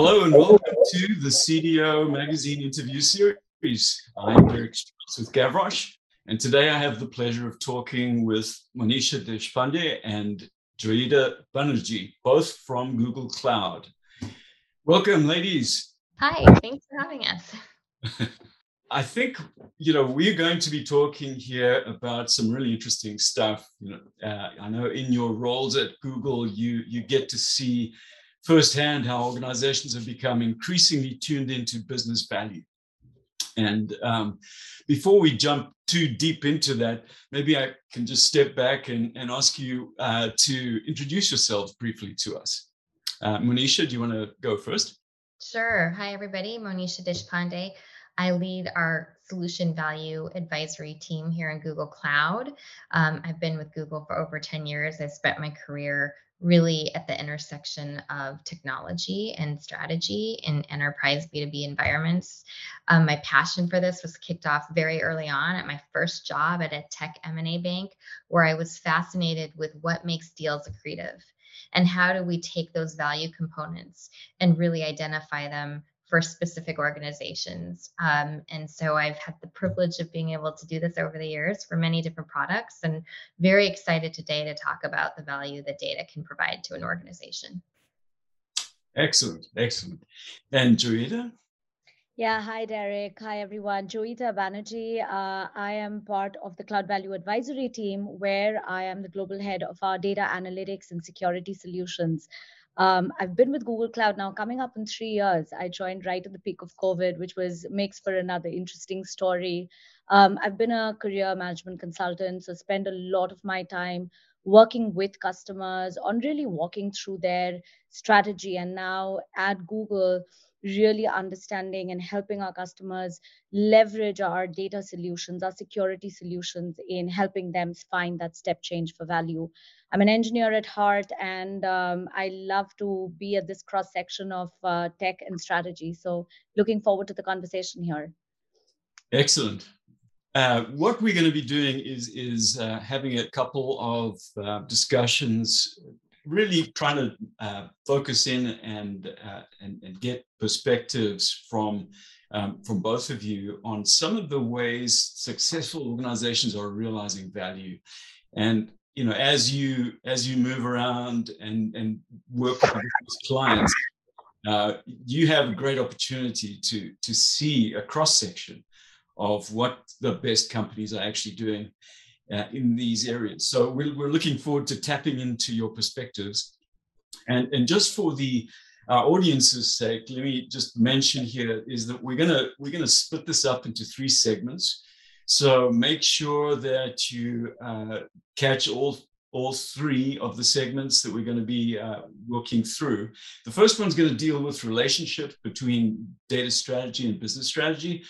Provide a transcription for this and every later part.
Hello and welcome to the CDO Magazine interview series. I'm Derek Strauss with Gavroche, and today I have the pleasure of talking with Monisha Deshpande and Joyita Banerjee, both from Google Cloud. Welcome, ladies. Hi, thanks for having us. I think you know we're going to be talking here about some really interesting stuff. You know, uh, I know in your roles at Google, you you get to see firsthand how organizations have become increasingly tuned into business value. And um, before we jump too deep into that, maybe I can just step back and, and ask you uh, to introduce yourselves briefly to us. Uh, Monisha, do you want to go first? Sure. Hi, everybody. Monisha Deshpande. I lead our solution value advisory team here in Google Cloud. Um, I've been with Google for over 10 years. I spent my career really at the intersection of technology and strategy in enterprise B2B environments. Um, my passion for this was kicked off very early on at my first job at a tech M&A bank, where I was fascinated with what makes deals accretive and how do we take those value components and really identify them for specific organizations. Um, and so I've had the privilege of being able to do this over the years for many different products and very excited today to talk about the value that data can provide to an organization. Excellent, excellent. And Joyita? Yeah, hi Derek. Hi everyone. Joyita Banerjee. Uh, I am part of the Cloud Value Advisory team where I am the global head of our data analytics and security solutions. Um, I've been with Google Cloud now coming up in three years. I joined right at the peak of COVID, which was makes for another interesting story. Um, I've been a career management consultant, so spend a lot of my time working with customers on really walking through their strategy. And now at Google, really understanding and helping our customers leverage our data solutions, our security solutions in helping them find that step change for value. I'm an engineer at heart, and um, I love to be at this cross section of uh, tech and strategy. So, looking forward to the conversation here. Excellent. Uh, what we're going to be doing is is uh, having a couple of uh, discussions really trying to uh, focus in and, uh, and, and get perspectives from um, from both of you on some of the ways successful organizations are realizing value, and you know as you as you move around and and work with clients, uh, you have a great opportunity to to see a cross section of what the best companies are actually doing uh, in these areas. So we're, we're looking forward to tapping into your perspectives. And, and just for the uh, audience's sake, let me just mention here is that we're gonna we're gonna split this up into three segments. So make sure that you uh, catch all all three of the segments that we're going to be uh, working through. The first one's going to deal with relationship between data strategy and business strategy.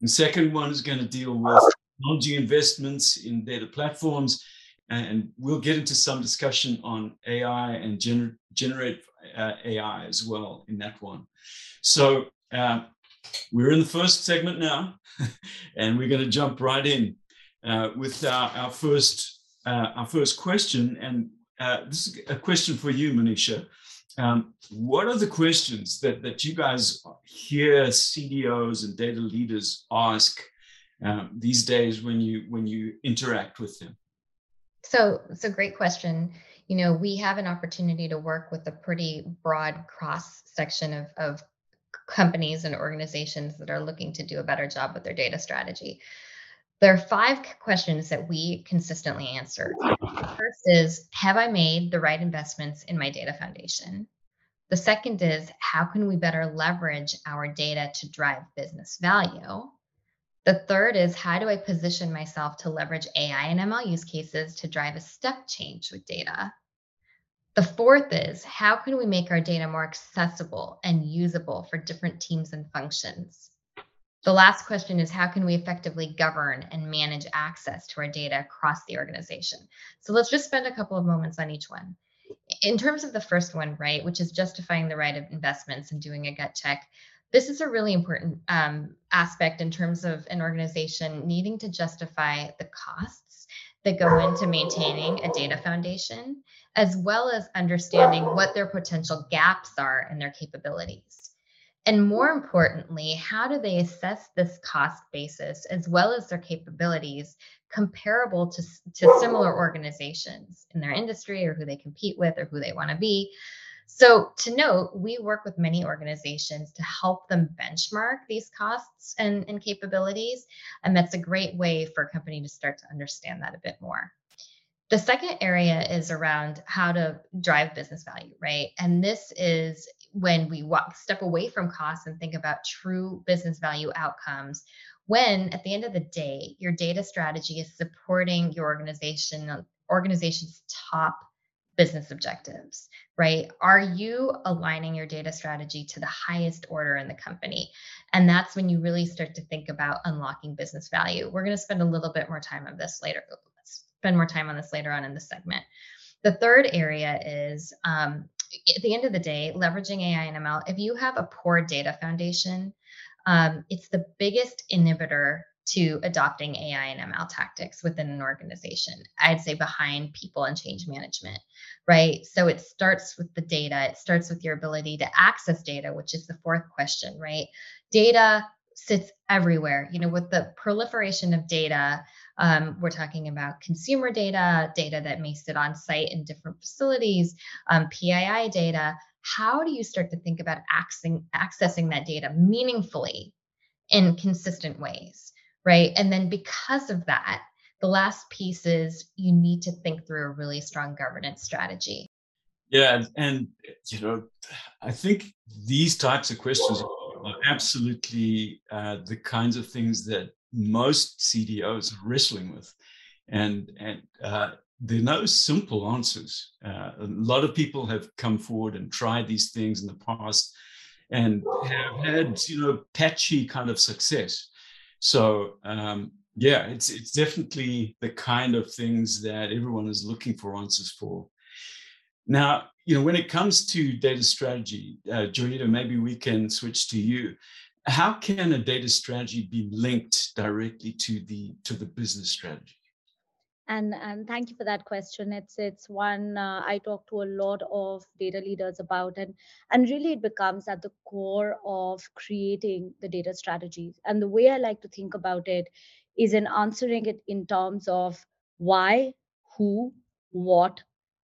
The second one is going to deal with technology investments in data platforms. And we'll get into some discussion on AI and gener- generate uh, AI as well in that one. So uh, we're in the first segment now, and we're going to jump right in uh, with our, our first uh, our first question. And uh, this is a question for you, Monisha. Um, what are the questions that, that you guys hear CDOs and data leaders ask um, these days when you when you interact with them? So it's a great question. You know, we have an opportunity to work with a pretty broad cross section of, of companies and organizations that are looking to do a better job with their data strategy. There are five questions that we consistently answer. First is Have I made the right investments in my data foundation? The second is How can we better leverage our data to drive business value? The third is how do I position myself to leverage AI and ML use cases to drive a step change with data? The fourth is how can we make our data more accessible and usable for different teams and functions? The last question is how can we effectively govern and manage access to our data across the organization? So let's just spend a couple of moments on each one. In terms of the first one, right, which is justifying the right of investments and doing a gut check, this is a really important um, aspect in terms of an organization needing to justify the costs that go into maintaining a data foundation, as well as understanding what their potential gaps are in their capabilities. And more importantly, how do they assess this cost basis as well as their capabilities comparable to, to similar organizations in their industry or who they compete with or who they want to be? So, to note, we work with many organizations to help them benchmark these costs and, and capabilities. And that's a great way for a company to start to understand that a bit more. The second area is around how to drive business value, right? And this is when we walk, step away from costs and think about true business value outcomes. When at the end of the day, your data strategy is supporting your organization organization's top business objectives, right? Are you aligning your data strategy to the highest order in the company? And that's when you really start to think about unlocking business value. We're going to spend a little bit more time on this later spend more time on this later on in the segment. The third area is um, at the end of the day, leveraging AI and ML. If you have a poor data foundation, um, it's the biggest inhibitor to adopting AI and ML tactics within an organization. I'd say behind people and change management, right? So it starts with the data, it starts with your ability to access data, which is the fourth question, right? Data sits everywhere. You know, with the proliferation of data, um, we're talking about consumer data, data that may sit on site in different facilities, um, PII data. How do you start to think about accessing, accessing that data meaningfully in consistent ways, right? And then because of that, the last piece is you need to think through a really strong governance strategy. Yeah, and you know, I think these types of questions are absolutely uh, the kinds of things that most CDOs are wrestling with. And, and uh, there are no simple answers. Uh, a lot of people have come forward and tried these things in the past and have had, you know, patchy kind of success. So, um, yeah, it's it's definitely the kind of things that everyone is looking for answers for. Now, you know, when it comes to data strategy, uh, maybe we can switch to you how can a data strategy be linked directly to the to the business strategy and and thank you for that question. It's it's one uh, i talk to a lot of data leaders about and and really it becomes at the core of creating the data strategies. And the way i like to think about it is in answering it in terms of why who what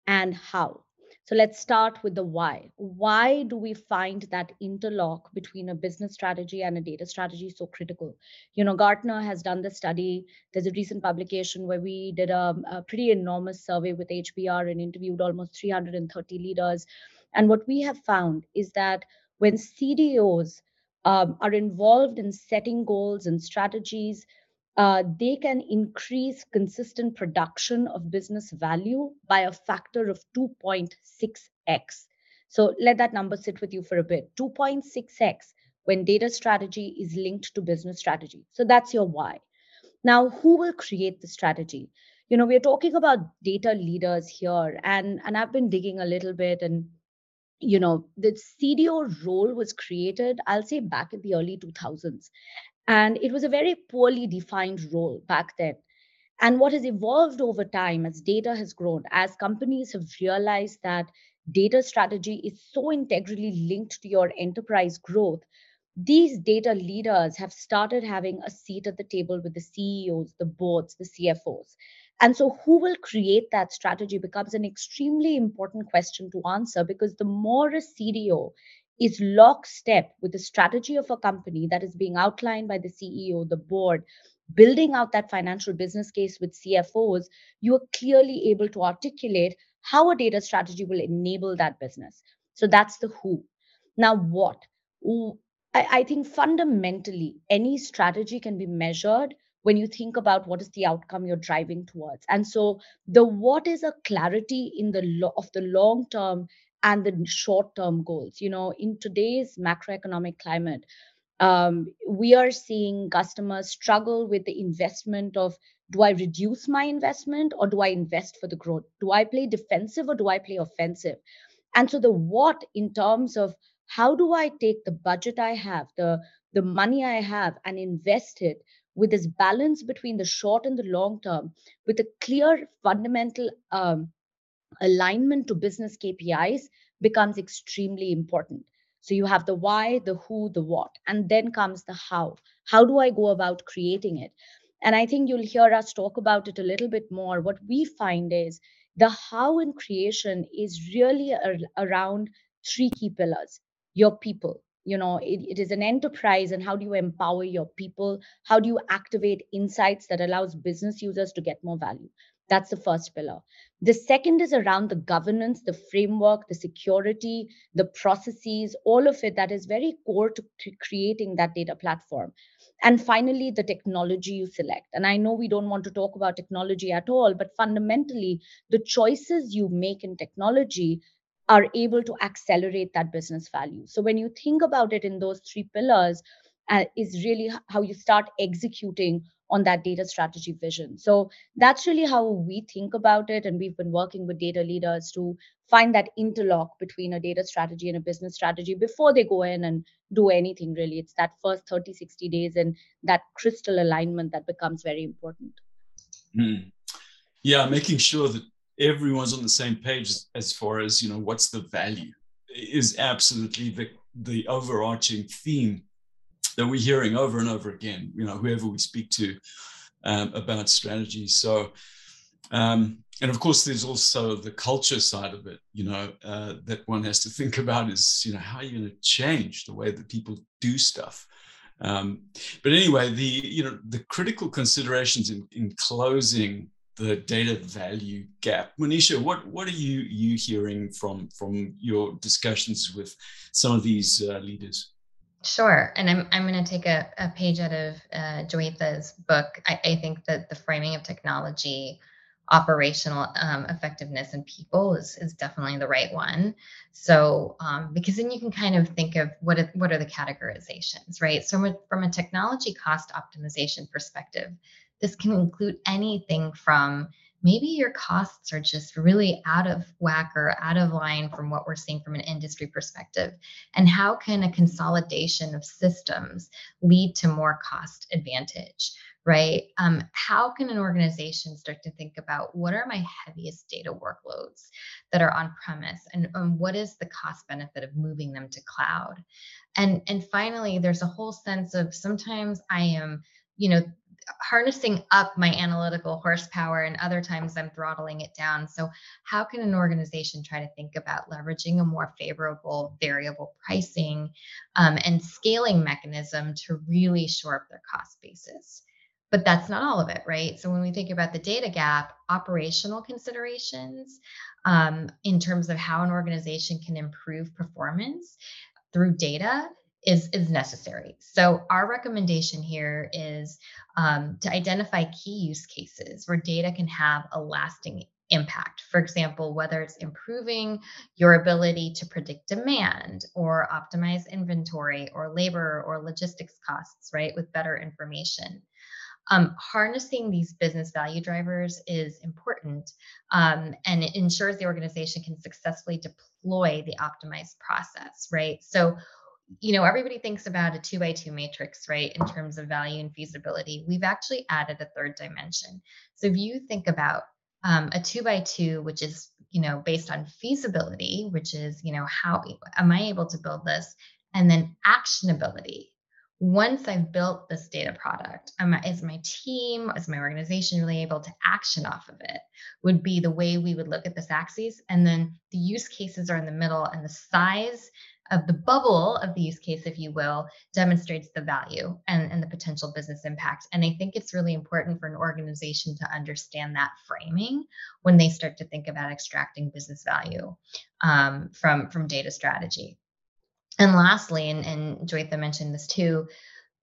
and how so let's start with the why. Why do we find that interlock between a business strategy and a data strategy so critical? You know, Gartner has done the study. There's a recent publication where we did a, a pretty enormous survey with HBR and interviewed almost 330 leaders. And what we have found is that when CDOs um, are involved in setting goals and strategies, uh, they can increase consistent production of business value by a factor of 2.6x. So let that number sit with you for a bit 2.6x when data strategy is linked to business strategy. So that's your why. Now, who will create the strategy? You know, we're talking about data leaders here, and, and I've been digging a little bit and you know the cdo role was created i'll say back in the early 2000s and it was a very poorly defined role back then. And what has evolved over time as data has grown, as companies have realized that data strategy is so integrally linked to your enterprise growth, these data leaders have started having a seat at the table with the CEOs, the boards, the CFOs. And so, who will create that strategy becomes an extremely important question to answer because the more a CDO is lockstep with the strategy of a company that is being outlined by the CEO, the board, building out that financial business case with CFOs, you are clearly able to articulate how a data strategy will enable that business. So that's the who. Now, what? I, think fundamentally, any strategy can be measured when you think about what is the outcome you're driving towards. And so the what is a clarity in the lo- of the long term and the short term goals. You know, in today's macroeconomic climate, um, we are seeing customers struggle with the investment of do I reduce my investment or do I invest for the growth? Do I play defensive or do I play offensive? And so the what in terms of how do I take the budget I have, the the money I have, and invest it with this balance between the short and the long term, with a clear fundamental um, alignment to business KPIs becomes extremely important. So you have the why, the who, the what, and then comes the how. How do I go about creating it? And I think you'll hear us talk about it a little bit more. What we find is the how in creation is really around three key pillars your people. You know, it, it is an enterprise, and how do you empower your people? How do you activate insights that allows business users to get more value? That's the first pillar. The second is around the governance, the framework, the security, the processes, all of it that is very core to creating that data platform. And finally, the technology you select. And I know we don't want to talk about technology at all, but fundamentally, the choices you make in technology are able to accelerate that business value. So when you think about it in those three pillars, uh, is really how you start executing on that data strategy vision. So that's really how we think about it. And we've been working with data leaders to find that interlock between a data strategy and a business strategy before they go in and do anything really. It's that first 30, 60 days and that crystal alignment that becomes very important. Mm. Yeah, making sure that everyone's on the same page as far as, you know, what's the value is absolutely the, the overarching theme that we're hearing over and over again, you know, whoever we speak to um, about strategy. So, um, and of course, there's also the culture side of it, you know, uh, that one has to think about is, you know, how are you going to change the way that people do stuff? Um, but anyway, the you know the critical considerations in, in closing the data value gap. Monisha, what what are you you hearing from from your discussions with some of these uh, leaders? Sure. And I'm, I'm going to take a, a page out of uh, Joyita's book. I, I think that the framing of technology, operational um, effectiveness, and people is, is definitely the right one. So, um, because then you can kind of think of what, are, what are the categorizations, right? So, from a, from a technology cost optimization perspective, this can include anything from maybe your costs are just really out of whack or out of line from what we're seeing from an industry perspective. And how can a consolidation of systems lead to more cost advantage? Right? Um, how can an organization start to think about what are my heaviest data workloads that are on premise, and, and what is the cost benefit of moving them to cloud? And and finally, there's a whole sense of sometimes I am, you know, harnessing up my analytical horsepower and other times I'm throttling it down. So, how can an organization try to think about leveraging a more favorable variable pricing um, and scaling mechanism to really shore up their cost basis? But that's not all of it, right? So, when we think about the data gap, operational considerations um, in terms of how an organization can improve performance through data is is necessary. So our recommendation here is um, to identify key use cases where data can have a lasting impact. For example, whether it's improving your ability to predict demand or optimize inventory or labor or logistics costs, right, with better information. Um, harnessing these business value drivers is important um, and it ensures the organization can successfully deploy the optimized process, right? So you know, everybody thinks about a two by two matrix, right, in terms of value and feasibility. We've actually added a third dimension. So if you think about um, a two by two, which is, you know, based on feasibility, which is, you know, how am I able to build this? And then actionability. Once I've built this data product, am I, is my team, is my organization really able to action off of it? Would be the way we would look at this axis. And then the use cases are in the middle, and the size of the bubble of the use case, if you will, demonstrates the value and, and the potential business impact. And I think it's really important for an organization to understand that framing when they start to think about extracting business value um, from, from data strategy. And lastly, and, and Joyita mentioned this too,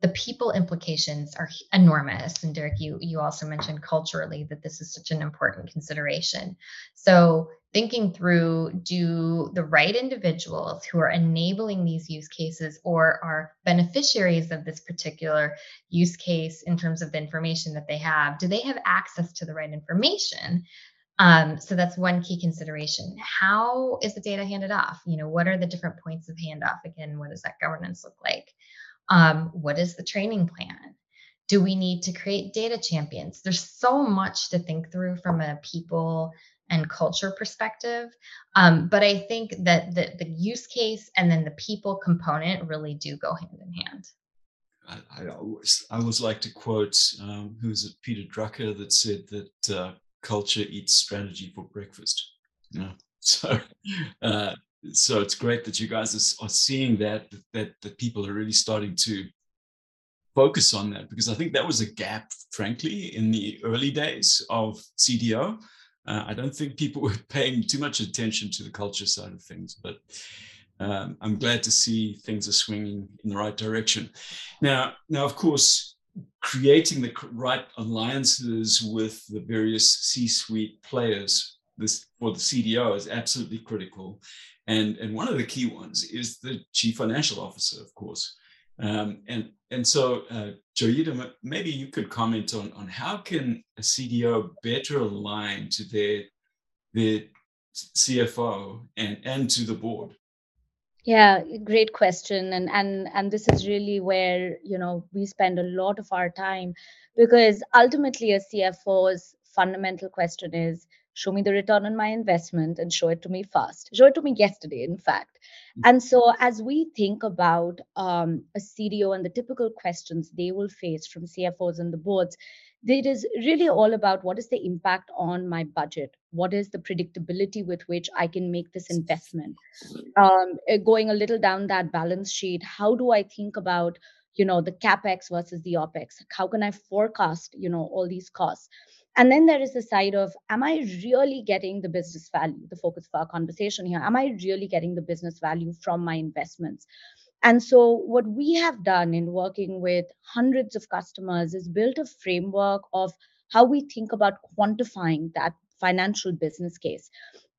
the people implications are enormous. And Derek, you you also mentioned culturally that this is such an important consideration. So thinking through do the right individuals who are enabling these use cases or are beneficiaries of this particular use case in terms of the information that they have, do they have access to the right information? Um, so that's one key consideration. How is the data handed off? You know, what are the different points of handoff? Again, what does that governance look like? Um, what is the training plan? Do we need to create data champions? There's so much to think through from a people and culture perspective. Um, but I think that the, the use case and then the people component really do go hand in hand. I, I always I always like to quote um, who's it Peter Drucker that said that uh, culture eats strategy for breakfast. Know, so uh, so it's great that you guys are, seeing that that that people are really starting to focus on that because I think that was a gap, frankly, in the early days of CDO. Uh, I don't think people were paying too much attention to the culture side of things, but um, I'm glad to see things are swinging in the right direction. Now, now, of course, creating the right alliances with the various C-suite players this for the CDO is absolutely critical. And, and one of the key ones is the chief financial officer, of course. Um, and and so, uh, Joyita, maybe you could comment on, on how can a CDO better align to their their CFO and, and to the board? Yeah, great question. And and and this is really where, you know, we spend a lot of our time because ultimately a CFO's fundamental question is show me the return on my investment and show it to me fast. Show it to me yesterday, in fact. And so as we think about um, a CDO and the typical questions they will face from CFOs and the boards, it is really all about what is the impact on my budget what is the predictability with which i can make this investment um, eh, going a little down that balance sheet how do i think about you know the capex versus the opex how can i forecast you know all these costs and then there is the side of am i really getting the business value the focus of our conversation here am i really getting the business value from my investments and so, what we have done in working with hundreds of customers is built a framework of how we think about quantifying that financial business case.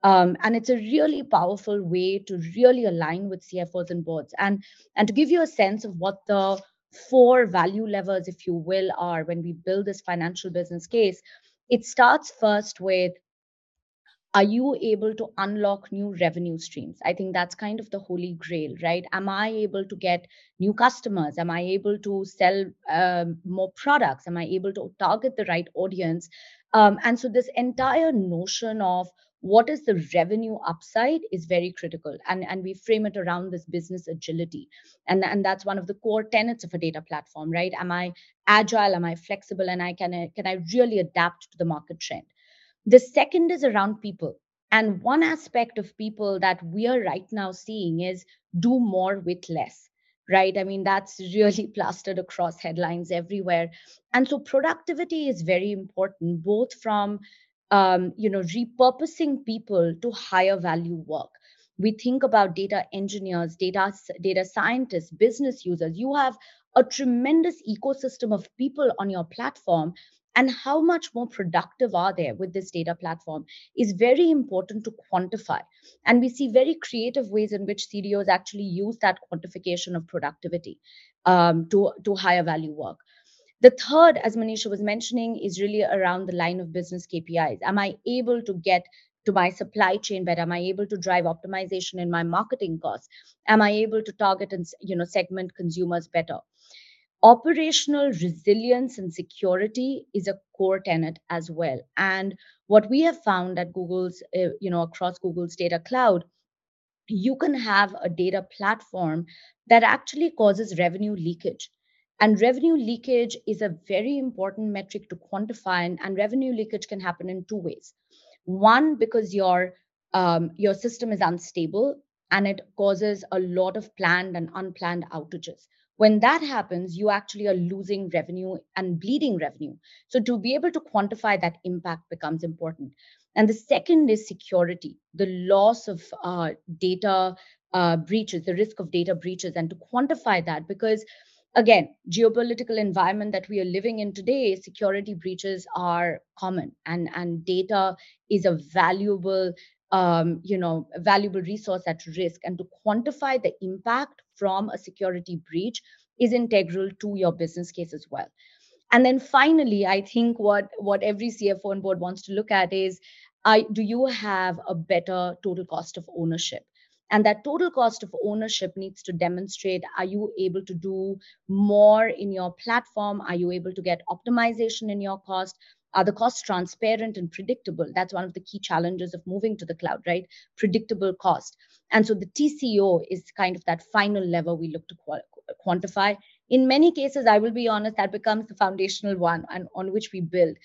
Um, and it's a really powerful way to really align with CFOs and boards. And, and to give you a sense of what the four value levers, if you will, are when we build this financial business case, it starts first with are you able to unlock new revenue streams? I think that's kind of the holy grail right? Am i able to get new customers? Am i able to sell um, more products? Am i able to target the right audience um, and so this entire notion of what is the revenue upside is very critical and, and we frame it around this business agility. And, and that's one of the core tenets of a data platform right? Am i agile? Am i flexible? And i can I, can i really adapt to the market trend? The second is around people. And one aspect of people that we are right now seeing is do more with less, right? I mean, that's really plastered across headlines everywhere. And so productivity is very important, both from um, you know, repurposing people to higher value work. We think about data engineers, data, data scientists, business users. You have a tremendous ecosystem of people on your platform and how much more productive are they with this data platform is very important to quantify. And we see very creative ways in which cdos actually use that quantification of productivity um, to, to higher value work. The third as monisha was mentioning is really around the line of business kpis am i able to get to my supply chain better? Am i able to drive optimization in my marketing costs? Am i able to target and you know segment consumers better operational resilience and security is a core tenet as well. And what we have found at google's uh, you know across google's data cloud you can have a data platform that actually causes revenue leakage. And revenue leakage is a very important metric to quantify and, and revenue leakage can happen in two ways. One because your um, your system is unstable and it causes a lot of planned and unplanned outages when that happens you actually are losing revenue and bleeding revenue. So to be able to quantify that impact becomes important. And the second is security the loss of uh, data uh, breaches the risk of data breaches. And to quantify that because again geopolitical environment that we are living in today security breaches are common and and data is a valuable um, you know, valuable resource at risk. And to quantify the impact from a security breach is integral to your business case as well. And then finally, I think what what every CFO and board wants to look at is, I, do you have a better total cost of ownership? and that total cost of ownership needs to demonstrate are you able to do more in your platform are you able to get optimization in your cost Are the costs transparent and predictable? That's one of the key challenges of moving to the cloud, right? Predictable cost. And so the TCO is kind of that final level we look to quantify. In many cases, I will be honest, that becomes the foundational one and on which we build.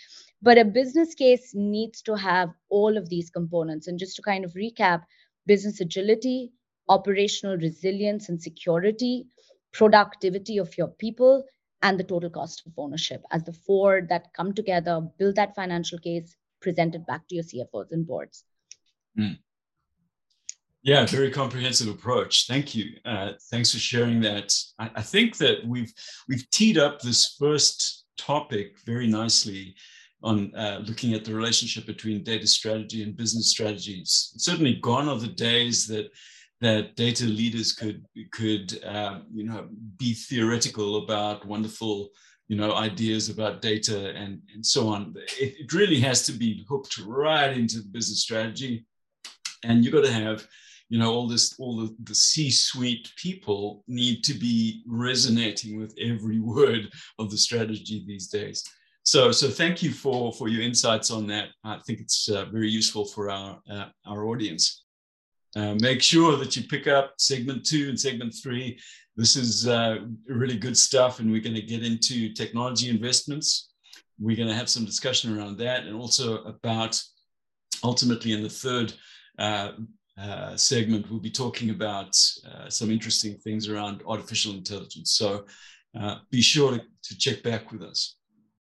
But a business case needs to have all of these components. And just to kind of recap, business agility, operational resilience and security, productivity of your people, and the total cost of ownership as the four that come together, build that financial case, present it back to your CFOs and boards. Mm. Yeah, very comprehensive approach. Thank you. Uh, thanks for sharing that. I, I, think that we've we've teed up this first topic very nicely on uh, looking at the relationship between data strategy and business strategies. Certainly, gone are the days that that data leaders could could uh, you know be theoretical about wonderful you know ideas about data and and so on. It, it really has to be hooked right into the business strategy, and you've got to have you know all this all the, the c-suite people need to be resonating with every word of the strategy these days. So so thank you for for your insights on that. I think it's uh, very useful for our uh, our audience uh, make sure that you pick up segment two and segment three this is uh, really good stuff and we're going to get into technology investments we're going to have some discussion around that and also about ultimately in the third uh, uh, segment, we'll be talking about uh, some interesting things around artificial intelligence. So uh, be sure to, to check back with us.